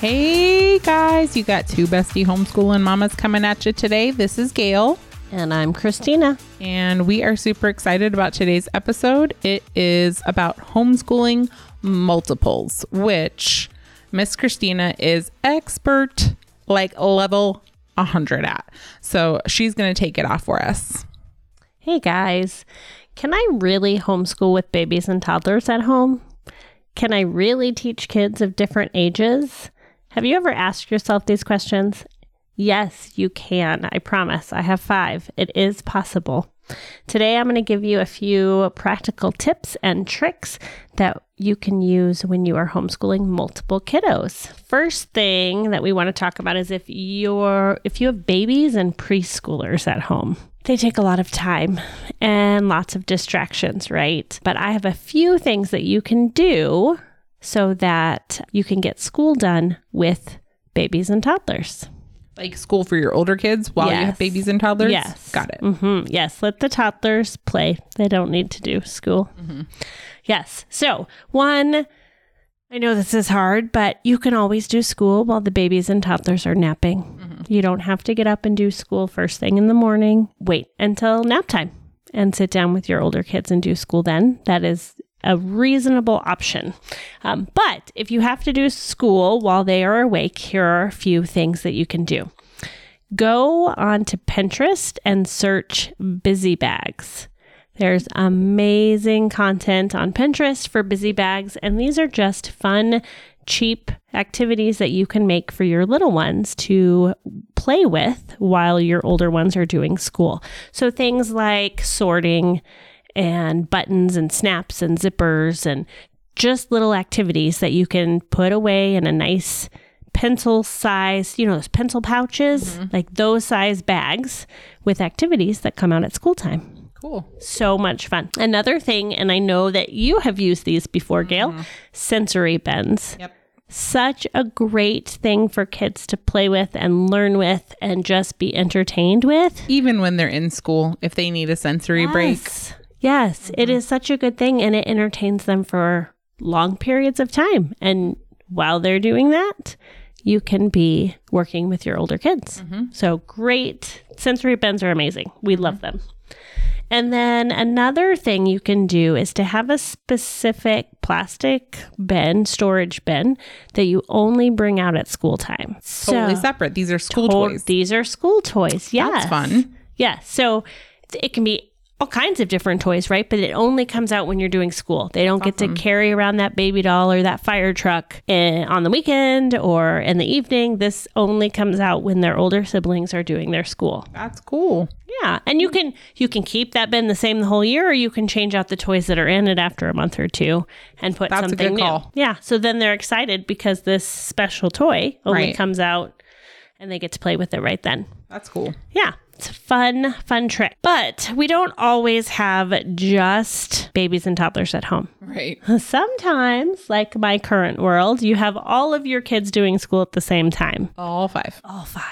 Hey guys, you got two bestie homeschooling mamas coming at you today. This is Gale. And I'm Christina. And we are super excited about today's episode. It is about homeschooling multiples, which Miss Christina is expert, like level 100 at. So she's going to take it off for us. Hey guys, can I really homeschool with babies and toddlers at home? Can I really teach kids of different ages? Have you ever asked yourself these questions? Yes, you can. I promise. I have five. It is possible. Today, I'm going to give you a few practical tips and tricks that you can use when you are homeschooling multiple kiddos. First thing that we want to talk about is if you're if you have babies and preschoolers at home. They take a lot of time and lots of distractions, right? But I have a few things that you can do so that you can get school done with babies and toddlers. Like school for your older kids while you have babies and toddlers? Yes. Got it. hmm Yes. Let the toddlers play. They don't need to do school. Yes. So, one, I know this is hard, but you can always do school while the babies and toddlers are napping. You don't have to get up and do school first thing in the morning. Wait until nap time and sit down with your older kids and do school then. That is a reasonable option. Um, but if you have to do school while they are awake, here are a few things that you can do go on to Pinterest and search busy bags. There's amazing content on Pinterest for busy bags, and these are just fun, cheap activities that you can make for your little ones to play with while your older ones are doing school. So things like sorting and buttons and snaps and zippers and just little activities that you can put away in a nice pencil size, you know, those pencil pouches, mm-hmm. like those size bags with activities that come out at school time. Cool. So much fun. Another thing, and I know that you have used these before, Gale, mm-hmm. sensory bins. Yep. Such a great thing for kids to play with and learn with and just be entertained with. Even when they're in school, if they need a sensory break. Yes. Yes, it mm-hmm. is such a good thing and it entertains them for long periods of time. And while they're doing that, you can be working with your older kids. Mm-hmm. So great. Sensory bins are amazing. We love mm-hmm. them. And then another thing you can do is to have a specific plastic bin, storage bin that you only bring out at school time. Totally So- separate. These are school to- toys. These are school toys. Yes. That's fun. Yeah. So it can be all kinds of different toys, right? But it only comes out when you're doing school. They don't get to carry around that baby doll or that fire truck in, on the weekend or in the evening. This only comes out when their older siblings are doing their school. That's cool. Yeah, and you can you can keep that bin the same the whole year, or you can change out the toys that are in it after a month or two and put That's a something new. call. Yeah, so then they're excited because this special toy only Right. comes out, and they get to play with it right then. That's cool. Yeah, it's a fun, fun trick. But we don't always have just babies and toddlers at home. Right. Sometimes, like my current world, you have all of your kids doing school at the same time. All five. All five.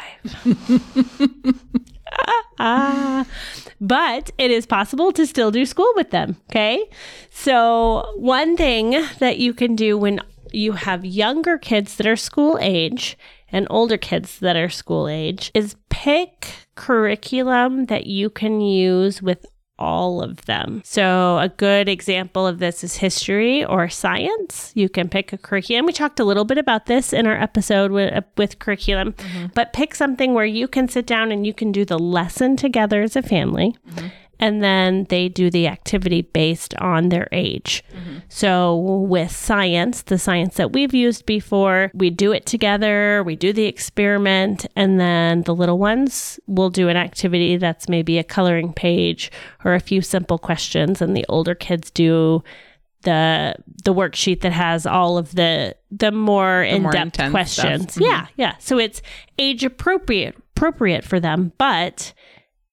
ah, but it is possible to still do school with them. Okay. So, one thing that you can do when you have younger kids that are school age and older kids that are school age is pick curriculum that you can use with all of them. So, a good example of this is history or science. You can pick a curriculum. We talked a little bit about this in our episode with, uh, with curriculum, mm-hmm. but pick something where you can sit down and you can do the lesson together as a family. Mm-hmm. And then they do the activity based on their age. So, with science, the science that we've used before, we do it together, we do the experiment, and then the little ones will do an activity that's maybe a coloring page or a few simple questions, and the older kids do the the worksheet that has all of the the more in-depth intense questions. Mhm. Yeah, yeah. So it's age appropriate appropriate for them, but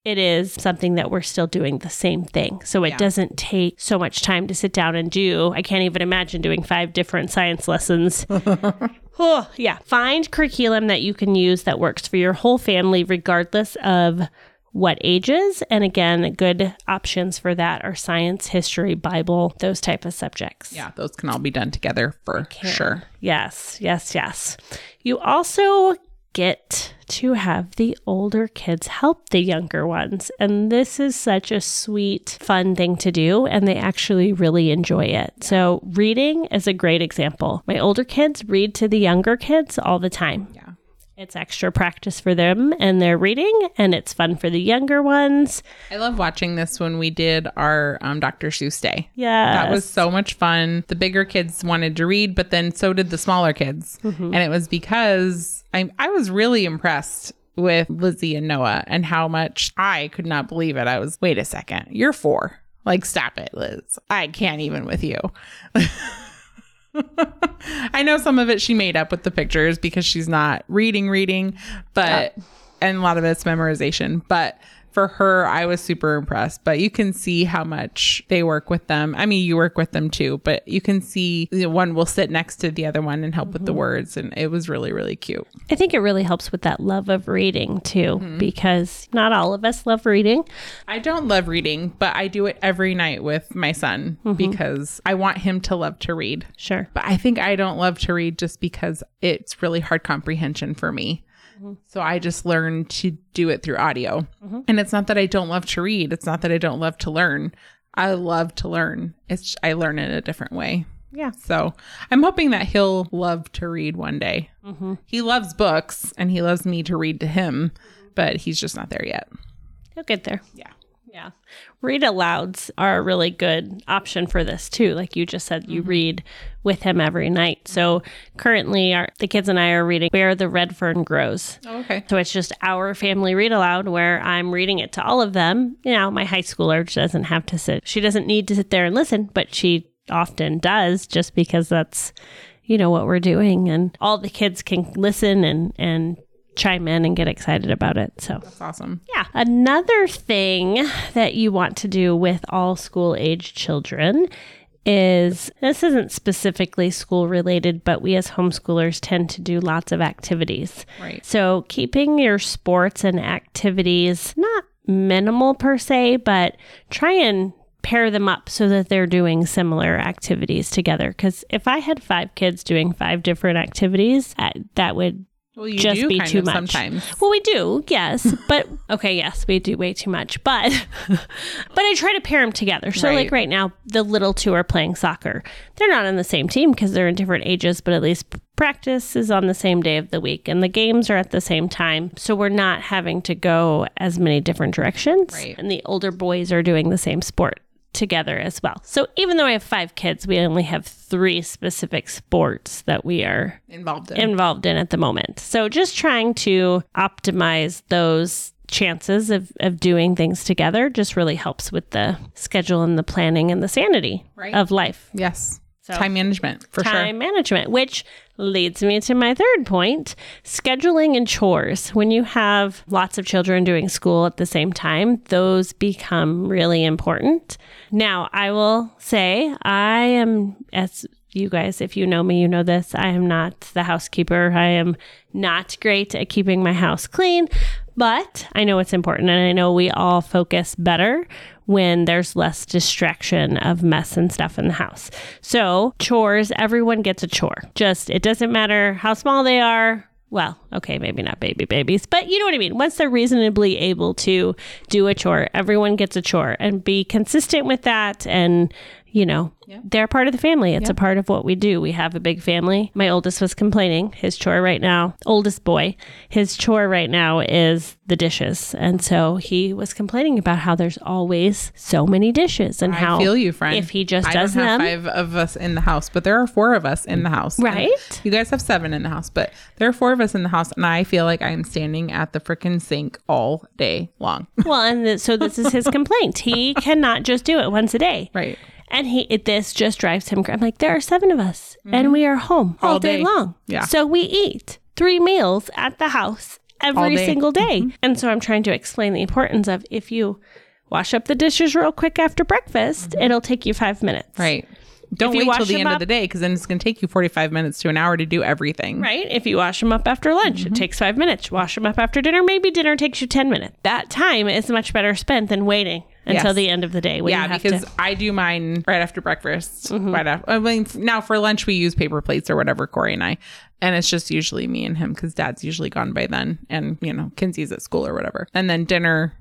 it is something that we're still doing the same thing. So it Yeah. doesn't take so much time to sit down and do. I can't even imagine doing five different science lessons. oh, yeah. Find curriculum that you can use that works for your whole family, regardless of what ages. And again, good options for that are science, history, Bible, those type of subjects. Yeah, those can all be done together for sure. Yes, yes, yes. You also get to have the older kids help the younger ones. And this is such a sweet, fun thing to do. And they actually really enjoy it. So, reading is a great example. My older kids read to the younger kids all the time. Yeah. It's extra practice for them and their reading, and it's fun for the younger ones. I love watching this when we did our um, Dr. Seuss day. Yeah. That was so much fun. The bigger kids wanted to read, but then so did the smaller kids. And it was because I, I was really impressed with Lizzie and Noah and how much I could not believe it. I was, wait a second, you're four. Like, stop it, Liz. I can't even with you. I know some of it she made up with the pictures because she's not reading, reading, but, and a lot of it's memorization. But for her, I was super impressed. But you can see how much they work with them. I mean, you work with them too, but you can see know, one will sit next to the other one and help with the mm-hmm. words. And it was really, really cute. I think it really helps with that love of reading too, mm-hmm. because not all of us love reading. I don't love reading, but I do it every night with my son mm-hmm. because I want him to love to read. Sure. But I think I don't love to read just because it's really hard comprehension for me. So I just learned to do it through audio. And it's not that I don't love to read, it's not that I don't love to learn. I love to learn. It's I learn in a different way. Yeah. So I'm hoping that he'll love to read one day. Mm-hmm. He loves books and he loves me to read to him, but he's just not there yet. He'll get there. Yeah. Yeah. Read alouds are a really good option for this too. Like you just said, you mm-hmm. read with him every night. So currently, our, the kids and I are reading Where the Red Fern Grows. Oh, okay. So it's just our family read aloud where I'm reading it to all of them. You know, my high schooler doesn't have to sit, she doesn't need to sit there and listen, but she often does just because that's, you know, what we're doing. And all the kids can listen and, and, chime in and get excited about it so That's awesome. yeah. Another thing that you want to do with all school age children is this isn't specifically school related, but we as homeschoolers tend to do lots of activities. Right. So keeping your sports and activities not minimal per se, but try and pair them up so that they're doing similar activities together. Because if I had five kids doing five different activities, that would Well, you just do be kind too of much. sometimes. Well, we do, yes, but okay, yes, we do way too much, but but I try to pair them together. So, like Right. right now, the little two are playing soccer. They're not on the same team because they're in different ages, but at least practice is on the same day of the week, and the games are at the same time. So we're not having to go as many different directions, Right. and the older boys are doing the same sport together as well. So even though I have five kids, we only have three specific sports that we are Involved in. involved in at the moment. So just trying to optimize those chances of, of doing things together just really helps with the schedule and the planning and the sanity Right. of life. yes. So- Time management for Time sure. Time management, which leads me to my third point scheduling and chores. When you have lots of children doing school at the same time, those become really important. Now, I will say, I am, as you guys, if you know me, you know this, I am not the housekeeper. I am not great at keeping my house clean, but I know it's important and I know we all focus better when there's less distraction of mess and stuff in the house. So, chores, everyone gets a chore. Just, it doesn't matter how small they are. Well, okay, maybe not baby babies, but you know what I mean. Once they're reasonably able to do a chore, everyone gets a chore and be consistent with that. And, you know, they're part of the family. It's a part of what we do. We have a big family. My oldest was complaining. His chore right now, oldest boy, his chore right now is the dishes. And so he was complaining about how there's always so many dishes and how feel you, friend. if he just I does don't have them. five of us in the house, but there are four of us in the house. And Right. You guys have seven in the house, but there are four of us in the house, and I feel like I'm standing at the freaking sink all day long. Well, and th- so this is his complaint. He cannot just do it once a day. right. And he it, this just drives him. I'm like, there are seven of us, and we are home all, Mm-hmm. All day. day. long. Yeah. So we eat three meals at the house every day. Mm-hmm. single day. And so I'm trying to explain the importance of if you wash up the dishes real quick after breakfast, it'll take you five minutes. Mm-hmm. Right. Don't wait till the end up- of the day because then it's going to take you 45 minutes to an hour to do everything. Right. If you wash them up after lunch, Mm-hmm. it takes five minutes. Wash them up after dinner, maybe dinner takes you 10 minutes. That time is much better spent than waiting until Yes. the end of the day. When you Yeah, have because to, I do mine right after breakfast. Mm-hmm. Right after, I mean, now for lunch we use paper plates or whatever, Corey and I, and it's just usually me and him because Dad's usually gone by then, and you know Kinsey's at school or whatever. And then dinner.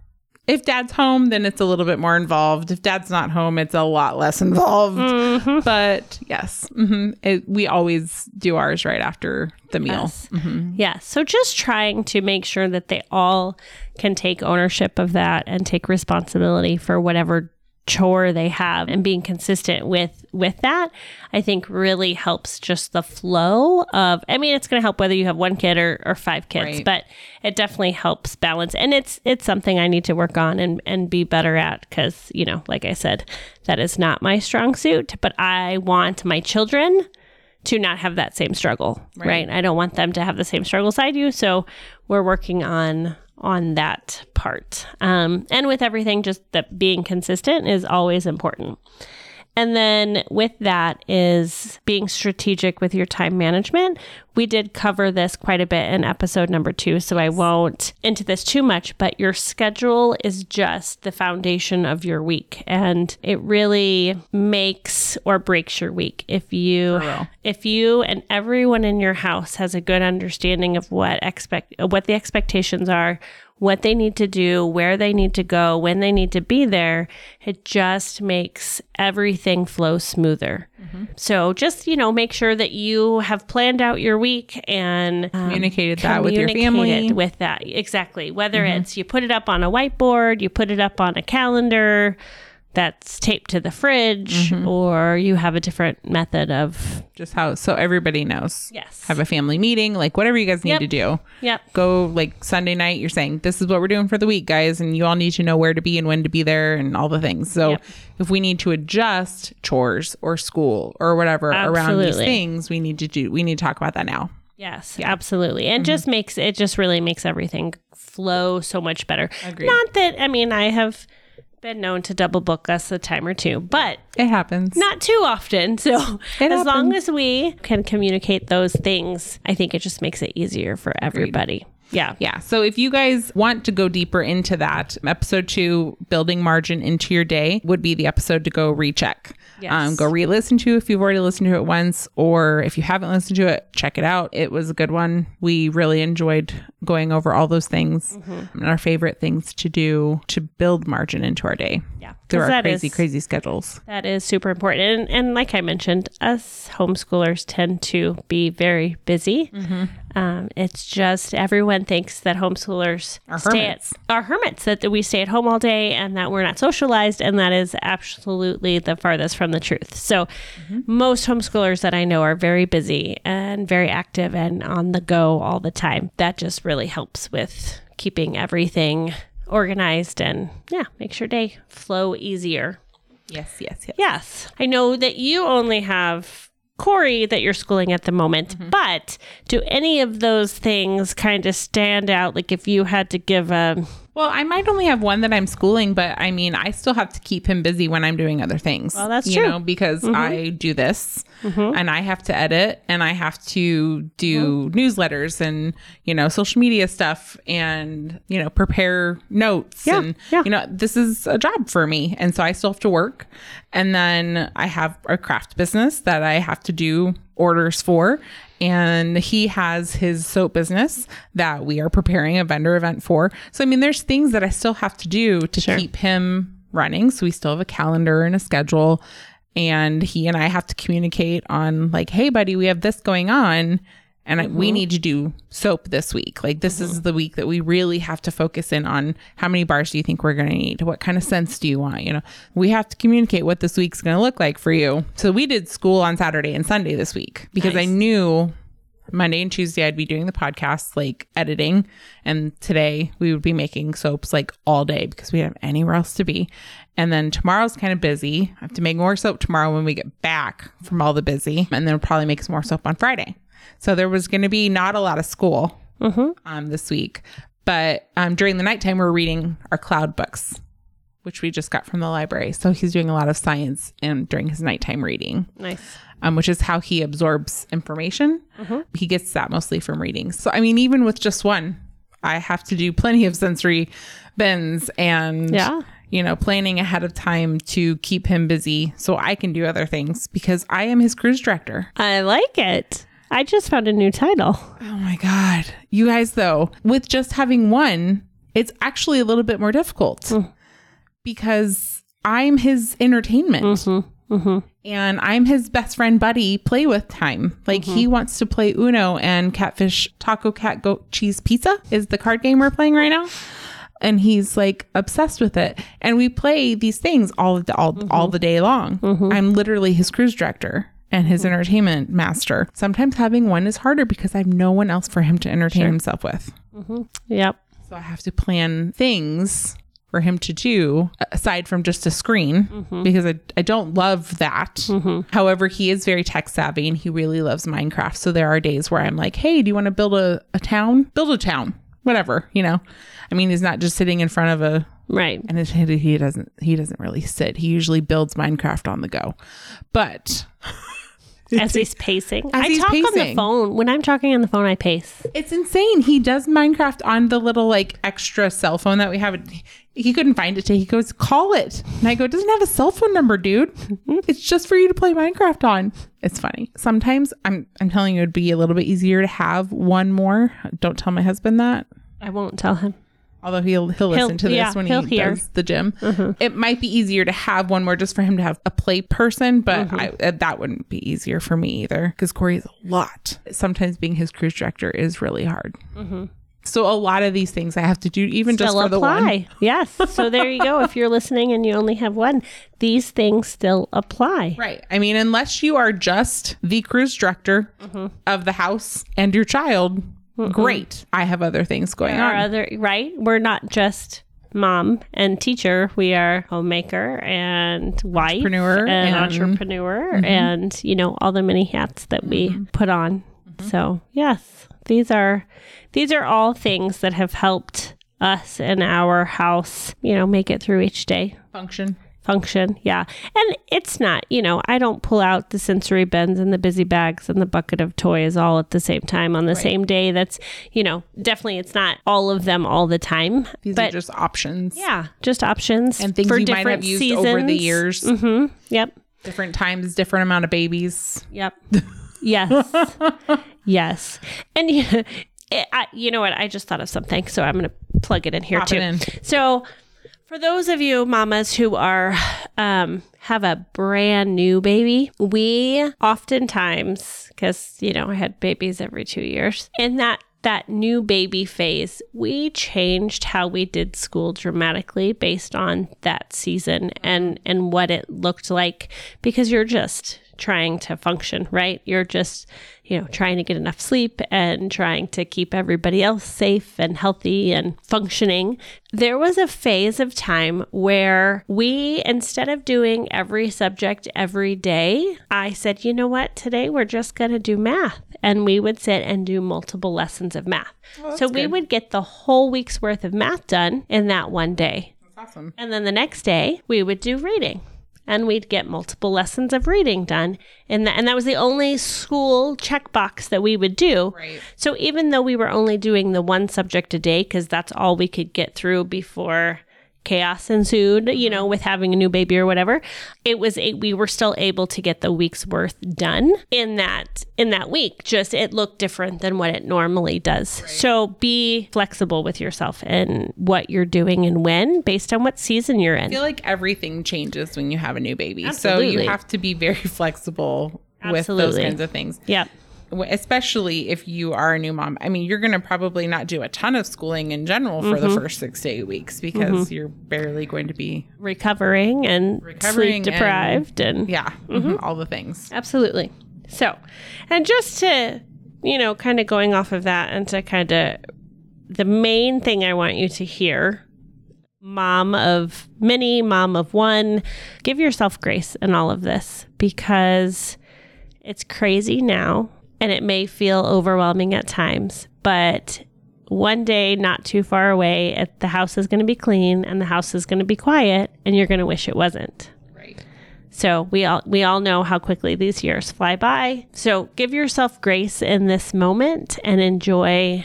If Dad's home, then it's a little bit more involved. If Dad's not home, it's a lot less involved. Mm-hmm. But yes, hmm it, we always do ours right after the meal. Yes. Yeah. So just trying to make sure that they all can take ownership of that and take responsibility for whatever chore they have and being consistent with with that i think really helps just the flow of i mean it's going to help whether you have one kid or, or five kids Right. but it definitely helps balance and it's it's something i need to work on and and be better at because you know like i said that is not my strong suit but i want my children to not have that same struggle, right. I don't want them to have the same struggles I do. So we're working on on that part. Um, and with everything, just that being consistent is always important. And then with that is being strategic with your time management. We did cover this quite a bit in episode number two, so I won't into this too much, but your schedule is just the foundation of your week. And it really makes or breaks your week. If you if you and everyone in your house has a good understanding of what expect what the expectations are, what they need to do, where they need to go, when they need to be there, it just makes everything flow smoother. So just, you know, make sure that you have planned out your week and um, Communicated that with your family. Mm-hmm. with that. Exactly. Whether it's you put it up on a whiteboard, you put it up on a calendar that's taped to the fridge, Mm-hmm. or you have a different method of Just how so everybody knows. Yes. Have a family meeting, like whatever you guys need Yep. to do. Yep. go like Sunday night, you're saying this is what we're doing for the week, guys, and you all need to know where to be and when to be there and all the things. So Yep. if we need to adjust chores or school or whatever around these things, we need to do we need to talk about that now. Yes, absolutely. And Mm-hmm. just makes it just really makes everything flow so much better. Agreed. Not that I mean I have been known to double book us a time or two, but It happens. not too often. So It as long as we can communicate those things, I think it just makes it easier for everybody. Yeah. Yeah. So if you guys want to go deeper into that, episode two, building margin into your day, would be the episode to go recheck. Yes. Um, go re listen to if you've already listened to it once, or if you haven't listened to it, check it out. It was a good one. We really enjoyed going over all those things Mm-hmm. and our favorite things to do to build margin into our day Yeah. through our that crazy, is- crazy schedules. That is super important. And, and like I mentioned, us homeschoolers tend to be very busy. Mm-hmm. Um, it's just everyone thinks that homeschoolers Are hermits. At, are hermits, that we stay at home all day and that we're not socialized. And that is absolutely the farthest from the truth. So Mm-hmm. most homeschoolers that I know are very busy and very active and on the go all the time. That just really helps with keeping everything organized and yeah, makes your day flow easier. Yes, yes, yes. Yes. I know that you only have Corey that you're schooling at the moment, mm-hmm. but do any of those things kind of stand out? Like if you had to give a. Well, I might only have one that I'm schooling, but I mean, I still have to keep him busy when I'm doing other things. Well, that's you true. Mm-hmm. know, because I do this and I have to edit and I have to do newsletters and, you know, social media stuff and, you know, prepare notes. Yeah, and, yeah. you know, this is a job for me. And so I still have to work. And then I have a craft business that I have to do orders for. And he has his soap business that we are preparing a vendor event for. So, I mean, there's things that I still have to do to keep him running. So, we still have a calendar and a schedule. And he and I have to communicate on, like, hey, buddy, we have this going on. And I, we mm-hmm. need to do soap this week. Like, this is mm-hmm. the week that we really have to focus in on how many bars do you think we're going to need? What kind of scents do you want? You know, we have to communicate what this week's going to look like for you. So, we did school on Saturday and Sunday this week because I knew Monday and Tuesday I'd be doing the podcast, like editing. And today we would be making soaps like all day because we don't have anywhere else to be. And then tomorrow's kind of busy. I have to make more soap tomorrow when we get back from all the busy. And then we'll probably make some more soap on Friday. So there was going to be not a lot of school um, this week. But um, during the nighttime, we we're reading our cloud books. which we just got from the library. So he's doing a lot of science and during his nighttime reading, Nice. um, which is how he absorbs information. He gets that mostly from reading. So I mean, even with just one, I have to do plenty of sensory bins and Yeah. you know, planning ahead of time to keep him busy so I can do other things because I am his cruise director. I like it. I just found a new title. Oh my God. You guys, though, with just having one, it's actually a little bit more difficult mm. because I'm his entertainment mm-hmm. Mm-hmm. and I'm his best friend buddy play with time. Like he mm-hmm. wants to play Uno and Catfish Taco Cat Goat Cheese Pizza is the card game we're playing right now. And he's like obsessed with it. And we play these things all the, all, all the day long. I'm literally his cruise director and his entertainment master. Sometimes having one is harder because I have no one else for him to entertain himself with. Mm-hmm. Yep. So I have to plan things for him to do aside from just a screen mm-hmm. because I, I don't love that. Mm-hmm. However, he is very tech savvy and he really loves Minecraft. So there are days where I'm like, hey, do you want to build a, a town? Build a town. Whatever, you know. I mean, he's not just sitting in front of a Right. and it, he doesn't he doesn't really sit. He usually builds Minecraft on the go. But As he's pacing. I he's talk on the phone. When I'm talking on the phone, I pace. It's insane. He does Minecraft on the little like extra cell phone that we have. He couldn't find it. today. He goes, call it. And I go, it doesn't have a cell phone number, dude. It's just for you to play Minecraft on. It's funny. Sometimes I'm I'm telling you it'd be a little bit easier to have one more. Don't tell my husband that. I won't tell him. Although he'll he'll listen He'll- to this yeah, when he'll he hear. does the gym. Uh-huh. It might be easier to have one more just for him to have a play person, but uh-huh. I, uh, that wouldn't be easier for me either because Corey's a lot. Sometimes being his cruise director is really hard. Mm-hmm. So a lot of these things I have to do, even just Still for the one. Yes. So there you go. If you're listening and you only have one, these things still apply. Right. I mean, unless you are just the cruise director mm-hmm. of the house and your child, great. I have other things going Our on. other right? We're not just mom and teacher. We are homemaker and wife Entrepreneur and, and- entrepreneur mm-hmm. and you know all the many hats that we mm-hmm. put on. Mm-hmm. So yes, these are these are all things that have helped us and our house, you know, make it through each day. Function. Function. Yeah. And it's not, you know, I don't pull out the sensory bins and the busy bags and the bucket of toys all at the same time on the same day. That's, you know, definitely it's not all of them all the time. These but are just options. yeah, just options And things for you might different have used over the seasons. years. Mhm. Yep. Different times, different amount of babies. Yep. Yes. yes. And it, I, you know what? I just thought of something, so I'm going to plug it in here Pop too. it in. So, for those of you mamas who are um, have a brand new baby, we oftentimes, because you know I had babies every two years, in that that new baby phase, we changed how we did school dramatically based on that season and and what it looked like because you're just trying to function, right? You're just, you know, trying to get enough sleep and trying to keep everybody else safe and healthy and functioning. There was a phase of time where we, instead of doing every subject every day, I said, you know what? Today we're just going to do math. And we would sit and do multiple lessons of math. Oh, so we would get the whole week's worth of math done in that one day. That's awesome. And then the next day, we would do reading. And we'd get multiple lessons of reading done. And, that and that was the only school checkbox that we would do. Right. So even though we were only doing the one subject a day, because that's all we could get through before chaos ensued, you know, mm-hmm. with having a new baby or whatever, it was a, we were still able to get the week's worth done in that in that week. Just it looked different than what it normally does. So be flexible with yourself and what you're doing and when, based on what season you're in. I feel like everything changes when you have a new baby. So you have to be very flexible with those kinds of things. Yep. Especially if you are a new mom. I mean, you're going to probably not do a ton of schooling in general for the mm-hmm. first six to eight weeks because mm-hmm. you're barely going to be, Recovering and Recovering sleep deprived and yeah, mhm, all the things. Absolutely. So, and just to, you know, kind of going off of that and to kind of the main thing I want you to hear, mom of many, mom of one, give yourself grace in all of this because it's crazy now and it may feel overwhelming at times, but one day not too far away, it- the house is going to be clean and the house is going to be quiet, and you're going to wish it wasn't. Right. So we all we all know how quickly these years fly by. So give yourself grace in this moment and enjoy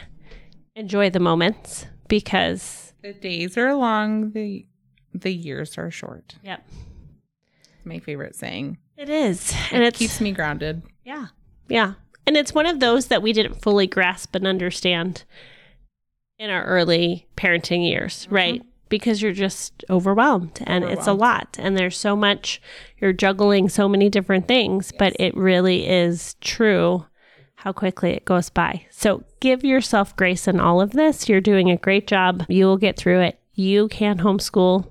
enjoy the moments because The days are long, the the years are short. yep. My favorite saying. It is. And it keeps me grounded. yeah. Yeah. And it's one of those that we didn't fully grasp and understand in our early parenting years, mm-hmm. right? Because you're just overwhelmed and it's a lot and there's so much you're juggling so many different things, but it really is true how quickly it goes by. So give yourself grace in all of this. You're doing a great job. You will get through it. You can homeschool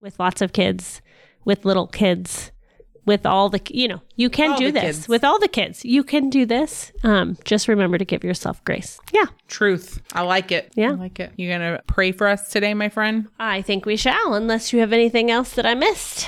with lots of kids, with little kids, with all the, you know, you can All do this kids. with all the kids. You can do this. Um, just remember to give yourself grace. Yeah, Truth. I like it. Yeah. I like it. You gonna pray for us today, my friend? I think we shall, unless you have anything else that I missed.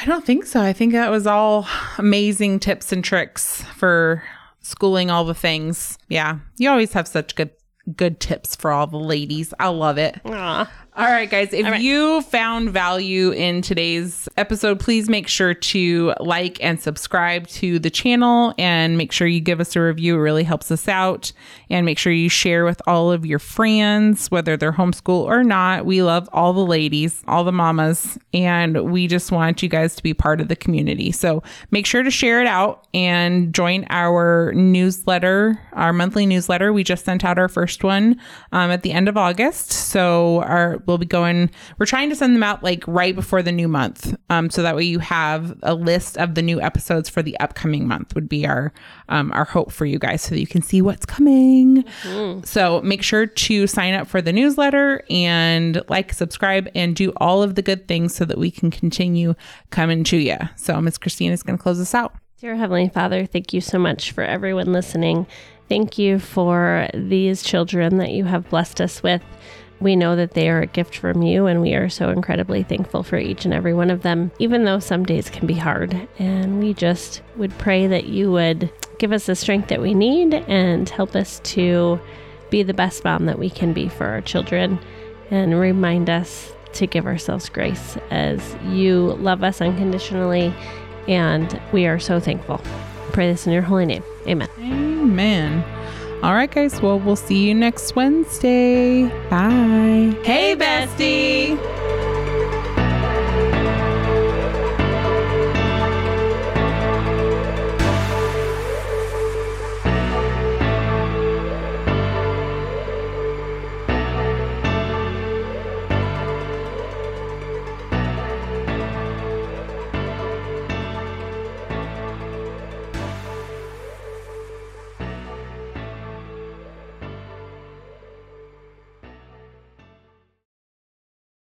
I don't think so. I think that was all amazing tips and tricks for schooling all the things. Yeah. You always have such good good tips for all the ladies. I love it. Aw. All right, guys. If right. you found value in today's episode, please make sure to like and subscribe to the channel and make sure you give us a review. It really helps us out. And make sure you share with all of your friends, whether they're homeschool or not. We love all the ladies, all the mamas, and we just want you guys to be part of the community. So make sure to share it out and join our newsletter, our monthly newsletter. We just sent out our first one um, at the end of August. So our we'll be going. We're trying to send them out like right before the new month, um, so that way you have a list of the new episodes for the upcoming month. Would be our um, our hope for you guys, so that you can see what's coming. So make sure to sign up for the newsletter and like, subscribe, and do all of the good things so that we can continue coming to you. So Miss Christina is going to close us out. Dear Heavenly Father, thank you so much for everyone listening. Thank you for these children that you have blessed us with. We know that they are a gift from you, and we are so incredibly thankful for each and every one of them, even though some days can be hard. And we just would pray that you would give us the strength that we need and help us to be the best mom that we can be for our children and remind us to give ourselves grace as you love us unconditionally and we are so thankful. Pray this in your holy name. Amen. Amen. All right, guys. Well, we'll see you next Wednesday. Bye. Hey, bestie.